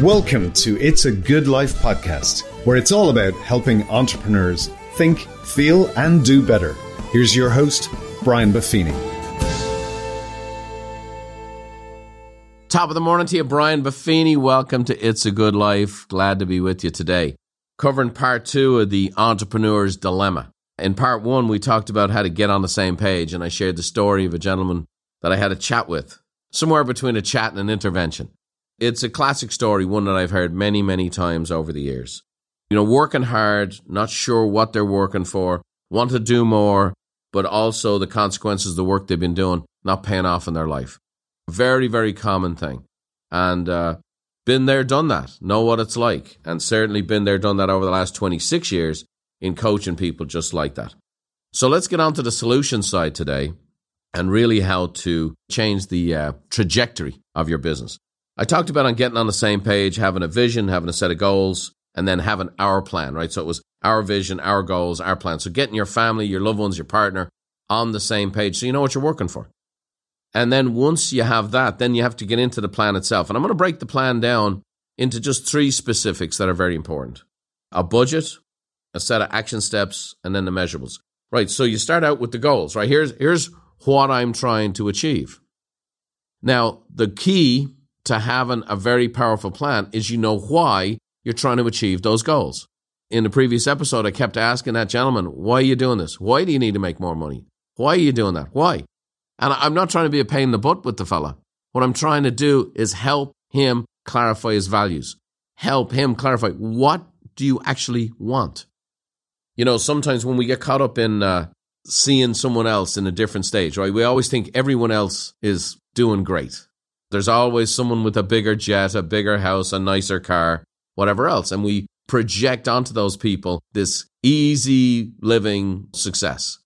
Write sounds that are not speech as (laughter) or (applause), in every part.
Welcome to It's a Good Life podcast, where it's all about helping entrepreneurs think, feel, and do better. Here's your host, Brian Buffini. Top of the morning to you, Brian Buffini. Welcome to It's a Good Life. Glad to be with you today. Covering part two of the entrepreneur's dilemma. In part one, we talked about how to get on the same page, and I shared the story of a gentleman that I had a chat with, somewhere between a chat and an intervention. It's a classic story, one that I've heard many, many times over the years. You know, working hard, not sure what they're working for, want to do more, but also the consequences of the work they've been doing not paying off in their life. Very, very common thing. And uh, been there, done that, know what it's like. And certainly been there, done that over the last 26 years in coaching people just like that. So let's get on to the solution side today and really how to change the uh, trajectory of your business. I talked about on getting on the same page, having a vision, having a set of goals, and then having our plan, right? So it was our vision, our goals, our plan. So getting your family, your loved ones, your partner on the same page so you know what you're working for. And then once you have that, then you have to get into the plan itself. And I'm going to break the plan down into just three specifics that are very important a budget, a set of action steps, and then the measurables. Right. So you start out with the goals, right? Here's, here's what I'm trying to achieve. Now, the key to having a very powerful plan is you know why you're trying to achieve those goals. In the previous episode, I kept asking that gentleman, why are you doing this? Why do you need to make more money? Why are you doing that? Why? And I'm not trying to be a pain in the butt with the fella. What I'm trying to do is help him clarify his values, help him clarify what do you actually want. You know, sometimes when we get caught up in uh, seeing someone else in a different stage, right, we always think everyone else is doing great. There's always someone with a bigger jet, a bigger house, a nicer car, whatever else. And we project onto those people this easy living success.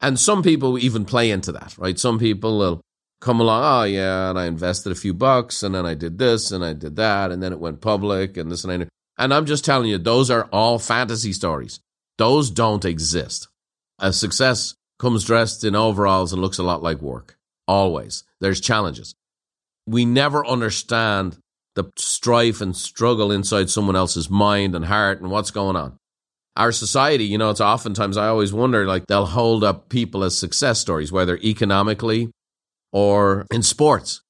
And some people even play into that, right? Some people will come along, oh, yeah, and I invested a few bucks, and then I did this, and I did that, and then it went public, and this and that. And I'm just telling you, those are all fantasy stories. Those don't exist. A success comes dressed in overalls and looks a lot like work. Always. There's challenges we never understand the strife and struggle inside someone else's mind and heart and what's going on. Our society, you know, it's oftentimes I always wonder like they'll hold up people as success stories, whether economically or in sports.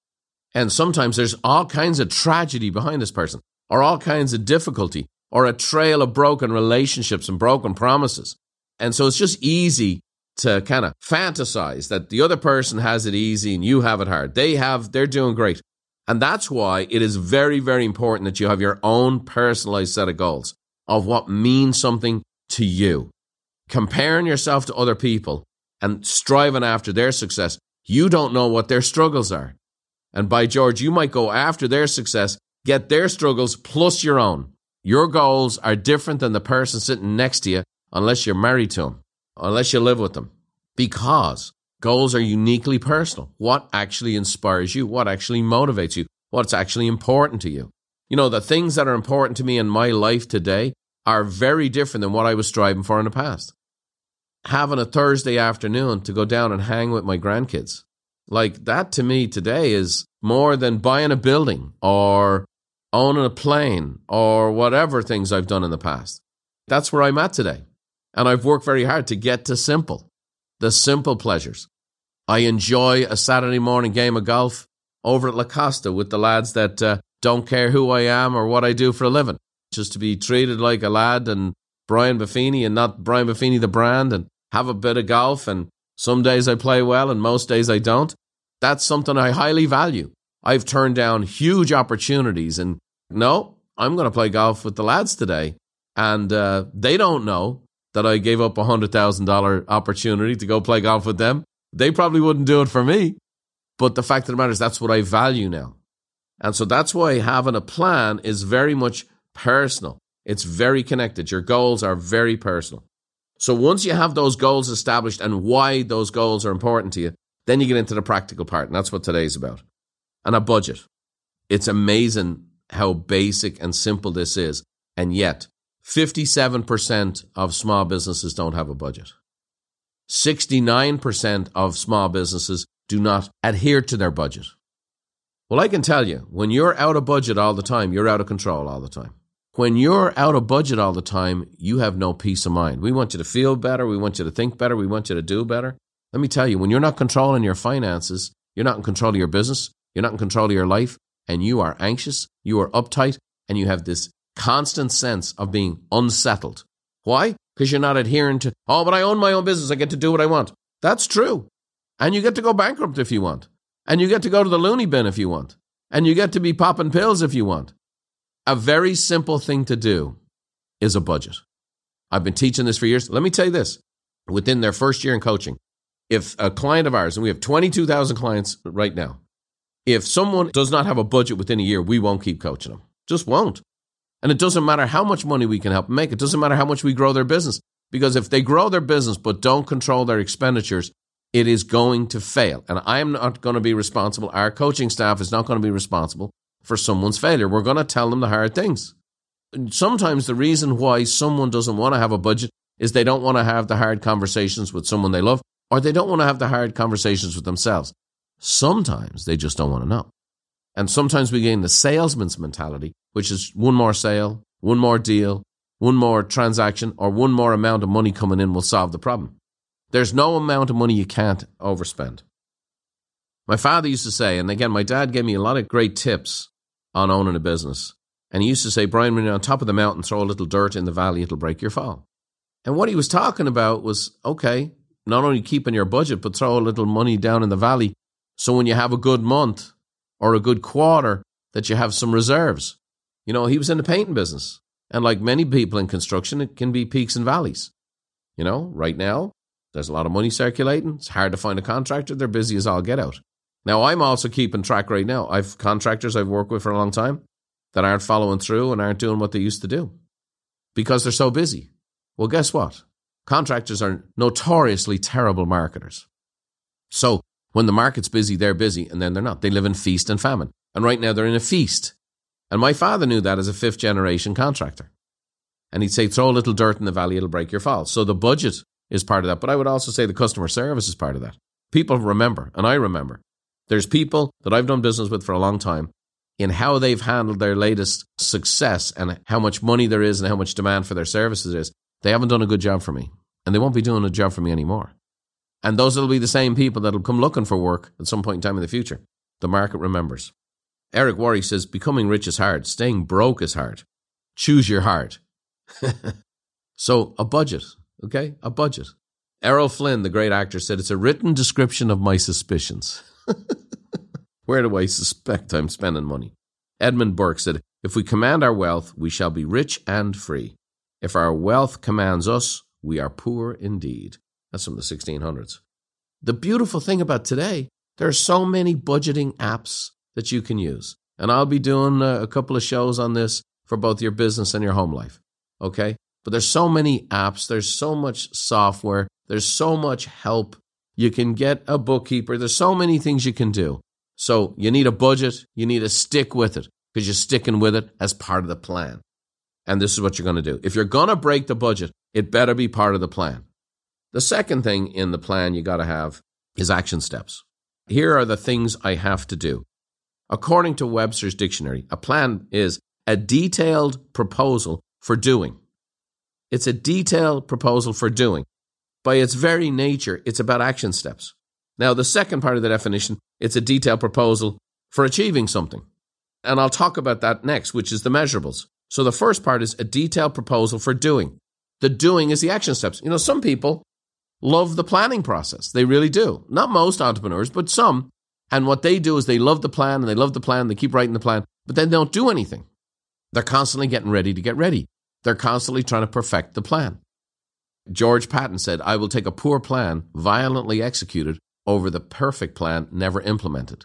And sometimes there's all kinds of tragedy behind this person, or all kinds of difficulty, or a trail of broken relationships and broken promises. And so it's just easy to kind of fantasize that the other person has it easy and you have it hard. They have, they're doing great. And that's why it is very, very important that you have your own personalized set of goals of what means something to you. Comparing yourself to other people and striving after their success, you don't know what their struggles are. And by George, you might go after their success, get their struggles plus your own. Your goals are different than the person sitting next to you unless you're married to him unless you live with them because goals are uniquely personal. What actually inspires you? What actually motivates you? What's actually important to you? You know, the things that are important to me in my life today are very different than what I was striving for in the past. Having a Thursday afternoon to go down and hang with my grandkids, like that to me today is more than buying a building or owning a plane or whatever things I've done in the past. That's where I'm at today. And I've worked very hard to get to simple, the simple pleasures. I enjoy a Saturday morning game of golf over at La Costa with the lads that uh, don't care who I am or what I do for a living. Just to be treated like a lad and Brian Buffini and not Brian Buffini the brand and have a bit of golf. And some days I play well and most days I don't. That's something I highly value. I've turned down huge opportunities and no, I'm going to play golf with the lads today. And uh, they don't know that I gave up a $100,000 opportunity to go play golf with them. They probably wouldn't do it for me. But the fact of the matter is, that's what I value now. And so that's why having a plan is very much personal. It's very connected. Your goals are very personal. So once you have those goals established and why those goals are important to you, then you get into the practical part. And that's what today's about. And a budget. It's amazing how basic and simple this is. And yet, 57% of small businesses don't have a budget. 69% of small businesses do not adhere to their budget. Well, I can tell you, when you're out of budget all the time, you're out of control all the time. When you're out of budget all the time, you have no peace of mind. We want you to feel better. We want you to think better. We want you to do better. Let me tell you, when you're not controlling your finances, you're not in control of your business, you're not in control of your life, and you are anxious, you are uptight, and you have this constant sense of being unsettled. Why? Because you're not adhering to, oh, but I own my own business. I get to do what I want. That's true. And you get to go bankrupt if you want. And you get to go to the loony bin if you want. And you get to be popping pills if you want. A very simple thing to do is a budget. I've been teaching this for years. Let me tell you this within their first year in coaching, if a client of ours, and we have 22,000 clients right now, if someone does not have a budget within a year, we won't keep coaching them. Just won't. And it doesn't matter how much money we can help make. It doesn't matter how much we grow their business. Because if they grow their business but don't control their expenditures, it is going to fail. And I am not going to be responsible. Our coaching staff is not going to be responsible for someone's failure. We're going to tell them the hard things. Sometimes the reason why someone doesn't want to have a budget is they don't want to have the hard conversations with someone they love, or they don't want to have the hard conversations with themselves. Sometimes they just don't want to know. And sometimes we gain the salesman's mentality, which is one more sale, one more deal, one more transaction, or one more amount of money coming in will solve the problem. There's no amount of money you can't overspend. My father used to say, and again, my dad gave me a lot of great tips on owning a business. And he used to say, Brian, when you're on top of the mountain, throw a little dirt in the valley, it'll break your fall. And what he was talking about was okay, not only keeping your budget, but throw a little money down in the valley. So when you have a good month, or a good quarter that you have some reserves. You know, he was in the painting business. And like many people in construction, it can be peaks and valleys. You know, right now, there's a lot of money circulating. It's hard to find a contractor. They're busy as all get out. Now, I'm also keeping track right now. I've contractors I've worked with for a long time that aren't following through and aren't doing what they used to do because they're so busy. Well, guess what? Contractors are notoriously terrible marketers. So when the market's busy, they're busy, and then they're not. They live in feast and famine. And right now they're in a feast. And my father knew that as a fifth generation contractor. And he'd say, throw a little dirt in the valley, it'll break your fall. So the budget is part of that. But I would also say the customer service is part of that. People remember, and I remember. There's people that I've done business with for a long time in how they've handled their latest success and how much money there is and how much demand for their services is. They haven't done a good job for me, and they won't be doing a job for me anymore. And those will be the same people that'll come looking for work at some point in time in the future. The market remembers. Eric Worre says, becoming rich is hard. Staying broke is hard. Choose your heart. (laughs) so a budget, okay? A budget. Errol Flynn, the great actor, said, it's a written description of my suspicions. (laughs) Where do I suspect I'm spending money? Edmund Burke said, if we command our wealth, we shall be rich and free. If our wealth commands us, we are poor indeed. That's from the 1600s. The beautiful thing about today, there are so many budgeting apps that you can use. And I'll be doing a couple of shows on this for both your business and your home life. Okay? But there's so many apps, there's so much software, there's so much help. You can get a bookkeeper, there's so many things you can do. So you need a budget, you need to stick with it because you're sticking with it as part of the plan. And this is what you're going to do. If you're going to break the budget, it better be part of the plan. The second thing in the plan you got to have is action steps. Here are the things I have to do. According to Webster's dictionary, a plan is a detailed proposal for doing. It's a detailed proposal for doing. By its very nature, it's about action steps. Now, the second part of the definition, it's a detailed proposal for achieving something. And I'll talk about that next, which is the measurables. So the first part is a detailed proposal for doing. The doing is the action steps. You know, some people love the planning process. They really do. Not most entrepreneurs, but some. And what they do is they love the plan and they love the plan. They keep writing the plan, but then they don't do anything. They're constantly getting ready to get ready. They're constantly trying to perfect the plan. George Patton said, I will take a poor plan, violently executed, over the perfect plan, never implemented.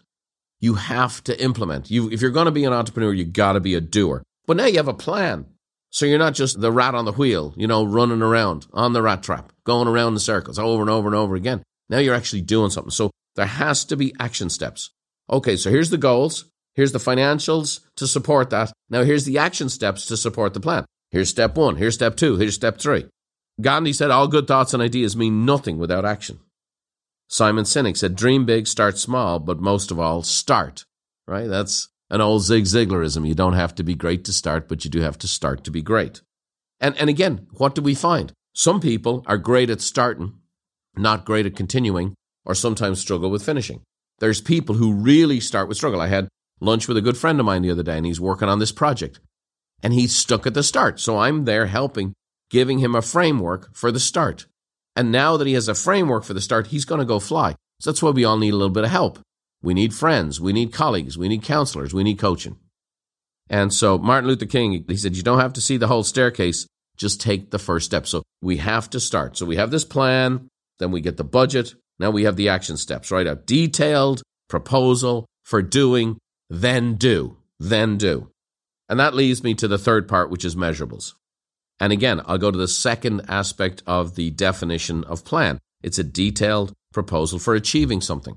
You have to implement. You, if you're going to be an entrepreneur, you got to be a doer. But now you have a plan. So you're not just the rat on the wheel, you know, running around on the rat trap, going around in circles over and over and over again. Now you're actually doing something. So there has to be action steps. Okay, so here's the goals. Here's the financials to support that. Now here's the action steps to support the plan. Here's step one. Here's step two. Here's step three. Gandhi said all good thoughts and ideas mean nothing without action. Simon Sinek said dream big, start small, but most of all, start. right? That's an old Zig Ziglarism. You don't have to be great to start, but you do have to start to be great. And, and again, what do we find? Some people are great at starting, not great at continuing, or sometimes struggle with finishing. There's people who really start with struggle. I had lunch with a good friend of mine the other day, and he's working on this project. And he's stuck at the start. So I'm there helping, giving him a framework for the start. And now that he has a framework for the start, he's going to go fly. So that's why we all need a little bit of help. We need friends, we need colleagues, we need counselors, we need coaching. And so Martin Luther King, he said, you don't have to see the whole staircase, just take the first step. So we have to start. So we have this plan, then we get the budget, now we have the action steps, right? A detailed proposal for doing, then do, then do. And that leads me to the third part, which is measurables. And again, I'll go to the second aspect of the definition of plan. It's a detailed proposal for achieving something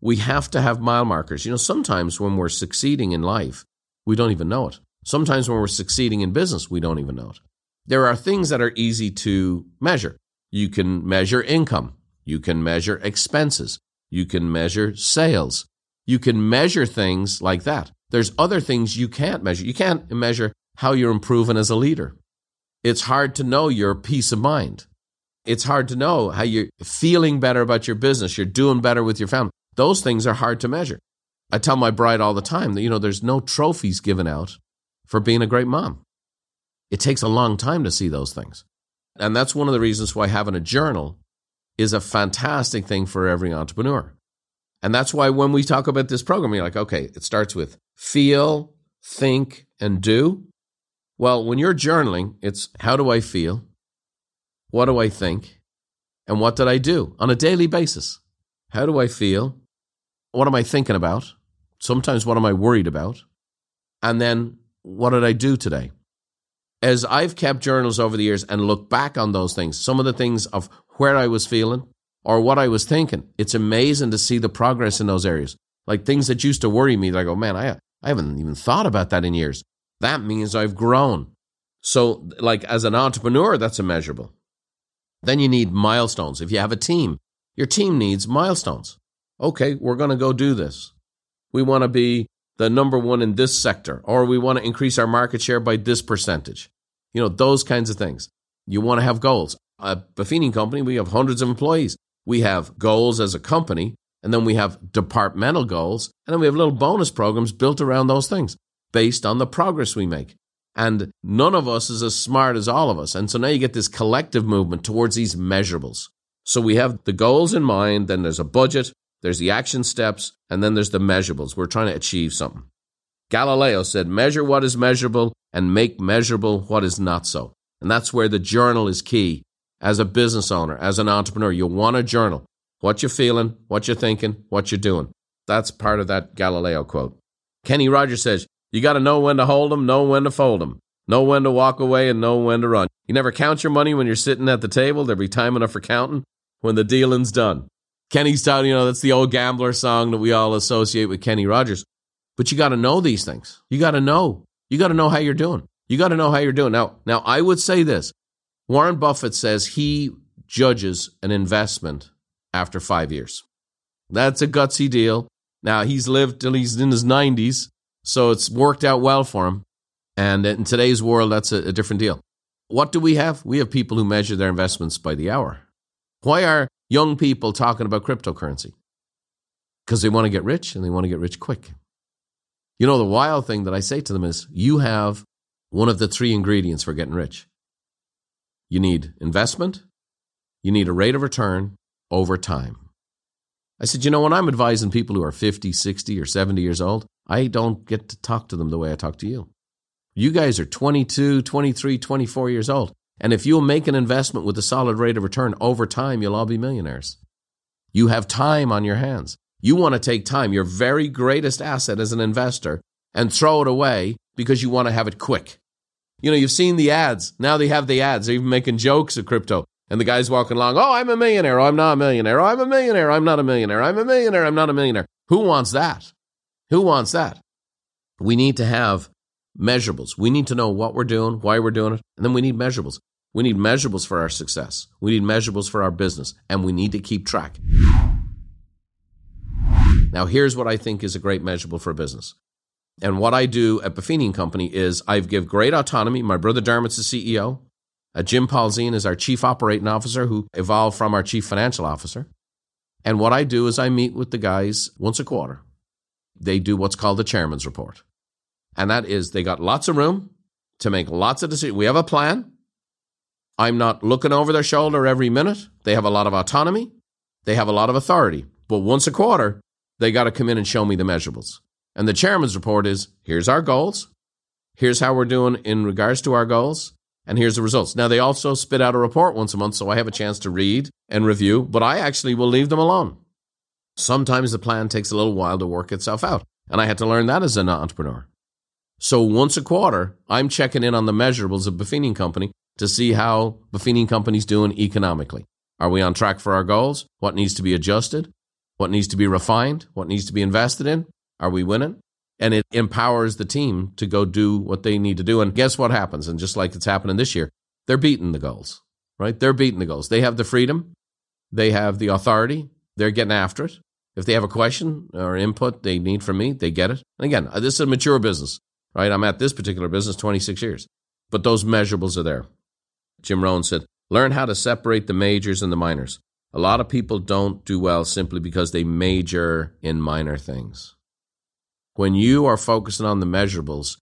we have to have mile markers. You know, sometimes when we're succeeding in life, we don't even know it. Sometimes when we're succeeding in business, we don't even know it. There are things that are easy to measure. You can measure income. You can measure expenses. You can measure sales. You can measure things like that. There's other things you can't measure. You can't measure how you're improving as a leader. It's hard to know your peace of mind. It's hard to know how you're feeling better about your business. You're doing better with your family. Those things are hard to measure. I tell my bride all the time that, you know, there's no trophies given out for being a great mom. It takes a long time to see those things. And that's one of the reasons why having a journal is a fantastic thing for every entrepreneur. And that's why when we talk about this program, you're like, okay, it starts with feel, think, and do. Well, when you're journaling, it's how do I feel? What do I think? And what did I do on a daily basis? How do I feel? What am I thinking about? Sometimes what am I worried about? And then what did I do today? As I've kept journals over the years and looked back on those things, some of the things of where I was feeling or what I was thinking, it's amazing to see the progress in those areas. Like things that used to worry me, like, oh man, I, I haven't even thought about that in years. That means I've grown. So, like as an entrepreneur, that's immeasurable. Then you need milestones. If you have a team, your team needs milestones okay, we're going to go do this. We want to be the number one in this sector, or we want to increase our market share by this percentage. You know, those kinds of things. You want to have goals. A Buffini company, we have hundreds of employees. We have goals as a company, and then we have departmental goals, and then we have little bonus programs built around those things based on the progress we make. And none of us is as smart as all of us. And so now you get this collective movement towards these measurables. So we have the goals in mind, then there's a budget, there's the action steps, and then there's the measurables. We're trying to achieve something. Galileo said, measure what is measurable and make measurable what is not so. And that's where the journal is key. As a business owner, as an entrepreneur, you want a journal. What you're feeling, what you're thinking, what you're doing. That's part of that Galileo quote. Kenny Rogers says, you got to know when to hold them, know when to fold them, know when to walk away, and know when to run. You never count your money when you're sitting at the table. There'll be time enough for counting when the dealing's done. Kenny's telling you know, that's the old gambler song that we all associate with Kenny Rogers. But you got to know these things. You got to know. You got to know how you're doing. You got to know how you're doing. Now, now I would say this. Warren Buffett says he judges an investment after five years. That's a gutsy deal. Now, he's lived till he's in his 90s, so it's worked out well for him. And in today's world, that's a, a different deal. What do we have? We have people who measure their investments by the hour. Why are young people talking about cryptocurrency because they want to get rich and they want to get rich quick. You know, the wild thing that I say to them is you have one of the three ingredients for getting rich. You need investment, you need a rate of return over time. I said, you know, when I'm advising people who are 50, 60, or 70 years old, I don't get to talk to them the way I talk to you. You guys are 22, 23, 24 years old. And if you'll make an investment with a solid rate of return over time, you'll all be millionaires. You have time on your hands. You want to take time, your very greatest asset as an investor, and throw it away because you want to have it quick. You know, you've seen the ads. Now they have the ads. They're even making jokes of crypto. And the guy's walking along, oh, I'm a millionaire. Oh, I'm not a millionaire. Oh, I'm a millionaire. I'm not a millionaire. I'm a millionaire. I'm not a millionaire. Who wants that? Who wants that? We need to have measurables. We need to know what we're doing, why we're doing it, and then we need measurables. We need measurables for our success. We need measurables for our business, and we need to keep track. Now, here's what I think is a great measurable for a business. And what I do at Buffini Company is I give great autonomy. My brother Dermot's the CEO. Uh, Jim Paulzine is our chief operating officer who evolved from our chief financial officer. And what I do is I meet with the guys once a quarter. They do what's called the chairman's report. And that is they got lots of room to make lots of decisions. We have a plan. I'm not looking over their shoulder every minute. They have a lot of autonomy. They have a lot of authority. But once a quarter, they got to come in and show me the measurables. And the chairman's report is here's our goals. Here's how we're doing in regards to our goals. And here's the results. Now, they also spit out a report once a month, so I have a chance to read and review, but I actually will leave them alone. Sometimes the plan takes a little while to work itself out. And I had to learn that as an entrepreneur. So once a quarter, I'm checking in on the measurables of Buffini Company to see how Buffini Company's doing economically. Are we on track for our goals? What needs to be adjusted? What needs to be refined? What needs to be invested in? Are we winning? And it empowers the team to go do what they need to do. And guess what happens? And just like it's happening this year, they're beating the goals, right? They're beating the goals. They have the freedom, they have the authority, they're getting after it. If they have a question or input they need from me, they get it. And again, this is a mature business, right? I'm at this particular business 26 years, but those measurables are there. Jim Rohn said, learn how to separate the majors and the minors. A lot of people don't do well simply because they major in minor things. When you are focusing on the measurables,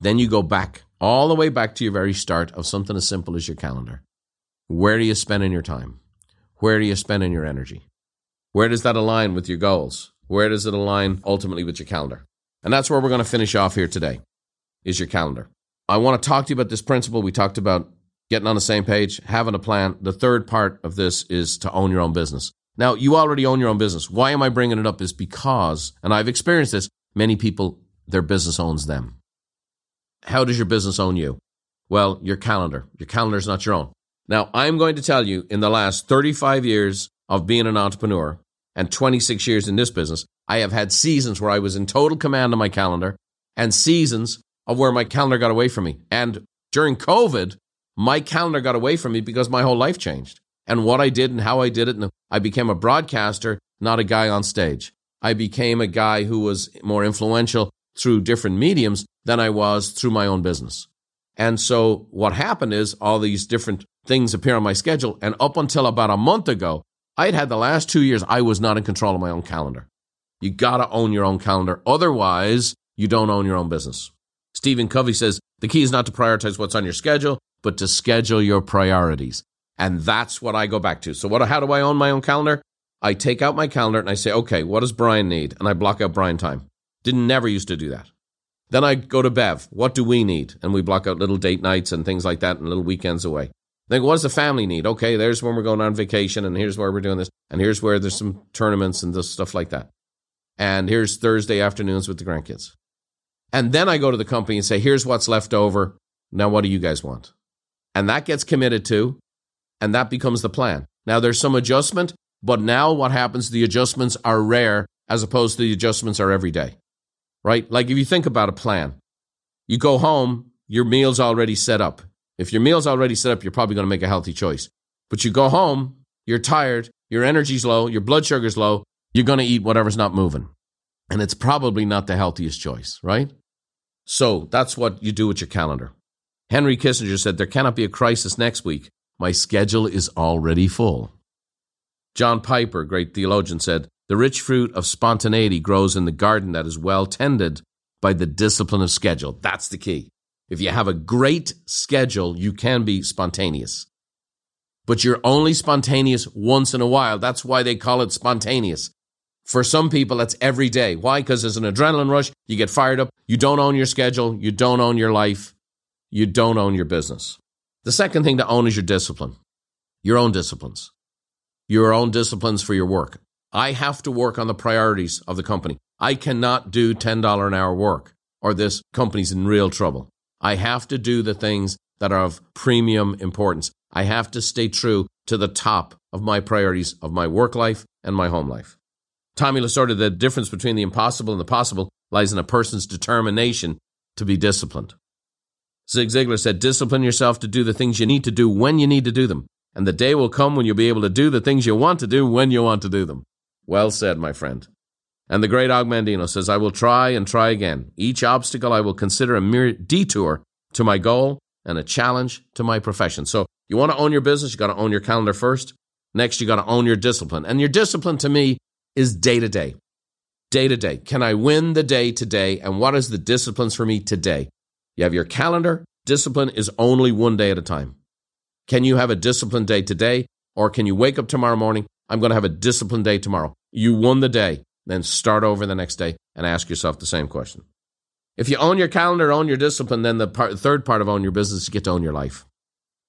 then you go back all the way back to your very start of something as simple as your calendar. Where are you spending your time? Where are you spending your energy? Where does that align with your goals? Where does it align ultimately with your calendar? And that's where we're going to finish off here today is your calendar. I want to talk to you about this principle. We talked about getting on the same page, having a plan. The third part of this is to own your own business. Now, you already own your own business. Why am I bringing it up? Is because, and I've experienced this, Many people, their business owns them. How does your business own you? Well, your calendar. Your calendar is not your own. Now, I'm going to tell you in the last 35 years of being an entrepreneur and 26 years in this business, I have had seasons where I was in total command of my calendar and seasons of where my calendar got away from me. And during COVID, my calendar got away from me because my whole life changed and what I did and how I did it. And I became a broadcaster, not a guy on stage. I became a guy who was more influential through different mediums than I was through my own business. And so what happened is all these different things appear on my schedule. And up until about a month ago, I'd had the last two years, I was not in control of my own calendar. You gotta own your own calendar. Otherwise, you don't own your own business. Stephen Covey says the key is not to prioritize what's on your schedule, but to schedule your priorities. And that's what I go back to. So what, how do I own my own calendar? I take out my calendar and I say, okay, what does Brian need? And I block out Brian time. Didn't never used to do that. Then I go to Bev. What do we need? And we block out little date nights and things like that and little weekends away. Then what does the family need? Okay, there's when we're going on vacation and here's where we're doing this and here's where there's some tournaments and this stuff like that. And here's Thursday afternoons with the grandkids. And then I go to the company and say, here's what's left over. Now what do you guys want? And that gets committed to and that becomes the plan. Now there's some adjustment but now what happens, the adjustments are rare as opposed to the adjustments are every day, right? Like if you think about a plan, you go home, your meal's already set up. If your meal's already set up, you're probably going to make a healthy choice. But you go home, you're tired, your energy's low, your blood sugar's low, you're going to eat whatever's not moving. And it's probably not the healthiest choice, right? So that's what you do with your calendar. Henry Kissinger said, There cannot be a crisis next week. My schedule is already full. John Piper, great theologian, said, The rich fruit of spontaneity grows in the garden that is well tended by the discipline of schedule. That's the key. If you have a great schedule, you can be spontaneous. But you're only spontaneous once in a while. That's why they call it spontaneous. For some people, that's every day. Why? Because there's an adrenaline rush. You get fired up. You don't own your schedule. You don't own your life. You don't own your business. The second thing to own is your discipline, your own disciplines your own disciplines for your work. I have to work on the priorities of the company. I cannot do $10 an hour work or this company's in real trouble. I have to do the things that are of premium importance. I have to stay true to the top of my priorities of my work life and my home life. Tommy Lasorda, the difference between the impossible and the possible lies in a person's determination to be disciplined. Zig Ziglar said, discipline yourself to do the things you need to do when you need to do them and the day will come when you'll be able to do the things you want to do when you want to do them. Well said, my friend. And the great Og Mandino says, I will try and try again. Each obstacle I will consider a mere detour to my goal and a challenge to my profession. So you want to own your business, you got to own your calendar first. Next, you got to own your discipline. And your discipline to me is day to day. Day to day. Can I win the day today? And what is the disciplines for me today? You have your calendar. Discipline is only one day at a time. Can you have a disciplined day today? Or can you wake up tomorrow morning? I'm going to have a disciplined day tomorrow. You won the day. Then start over the next day and ask yourself the same question. If you own your calendar, own your discipline, then the part, third part of own your business is you get to own your life.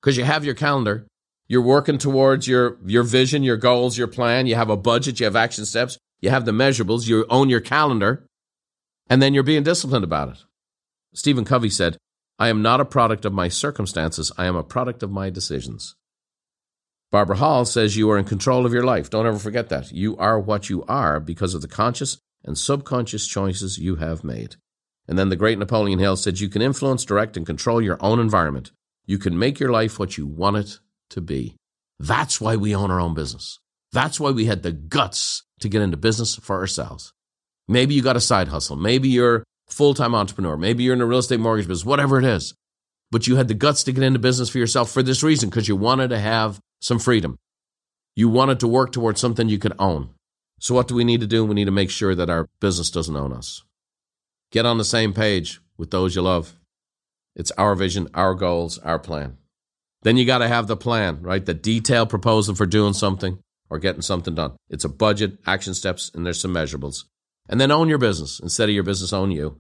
Because you have your calendar, you're working towards your, your vision, your goals, your plan. You have a budget, you have action steps, you have the measurables, you own your calendar, and then you're being disciplined about it. Stephen Covey said, I am not a product of my circumstances, I am a product of my decisions. Barbara Hall says you are in control of your life. Don't ever forget that. You are what you are because of the conscious and subconscious choices you have made. And then the great Napoleon Hill said you can influence, direct, and control your own environment. You can make your life what you want it to be. That's why we own our own business. That's why we had the guts to get into business for ourselves. Maybe you got a side hustle. Maybe you're full time entrepreneur. Maybe you're in a real estate mortgage business, whatever it is. But you had the guts to get into business for yourself for this reason, because you wanted to have some freedom. You wanted to work towards something you could own. So, what do we need to do? We need to make sure that our business doesn't own us. Get on the same page with those you love. It's our vision, our goals, our plan. Then you got to have the plan, right? The detailed proposal for doing something or getting something done. It's a budget, action steps, and there's some measurables. And then own your business instead of your business own you.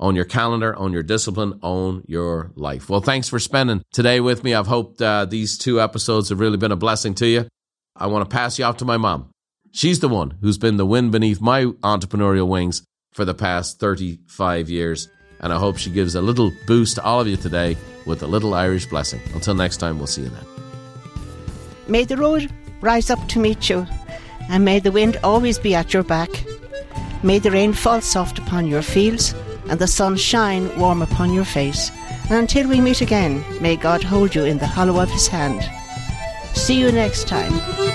Own your calendar, own your discipline, own your life. Well, thanks for spending today with me. I've hoped uh, these two episodes have really been a blessing to you. I want to pass you off to my mom. She's the one who's been the wind beneath my entrepreneurial wings for the past 35 years. And I hope she gives a little boost to all of you today with a little Irish blessing. Until next time, we'll see you then. May the road rise up to meet you, and may the wind always be at your back. May the rain fall soft upon your fields and the sun shine warm upon your face. And until we meet again, may God hold you in the hollow of his hand. See you next time.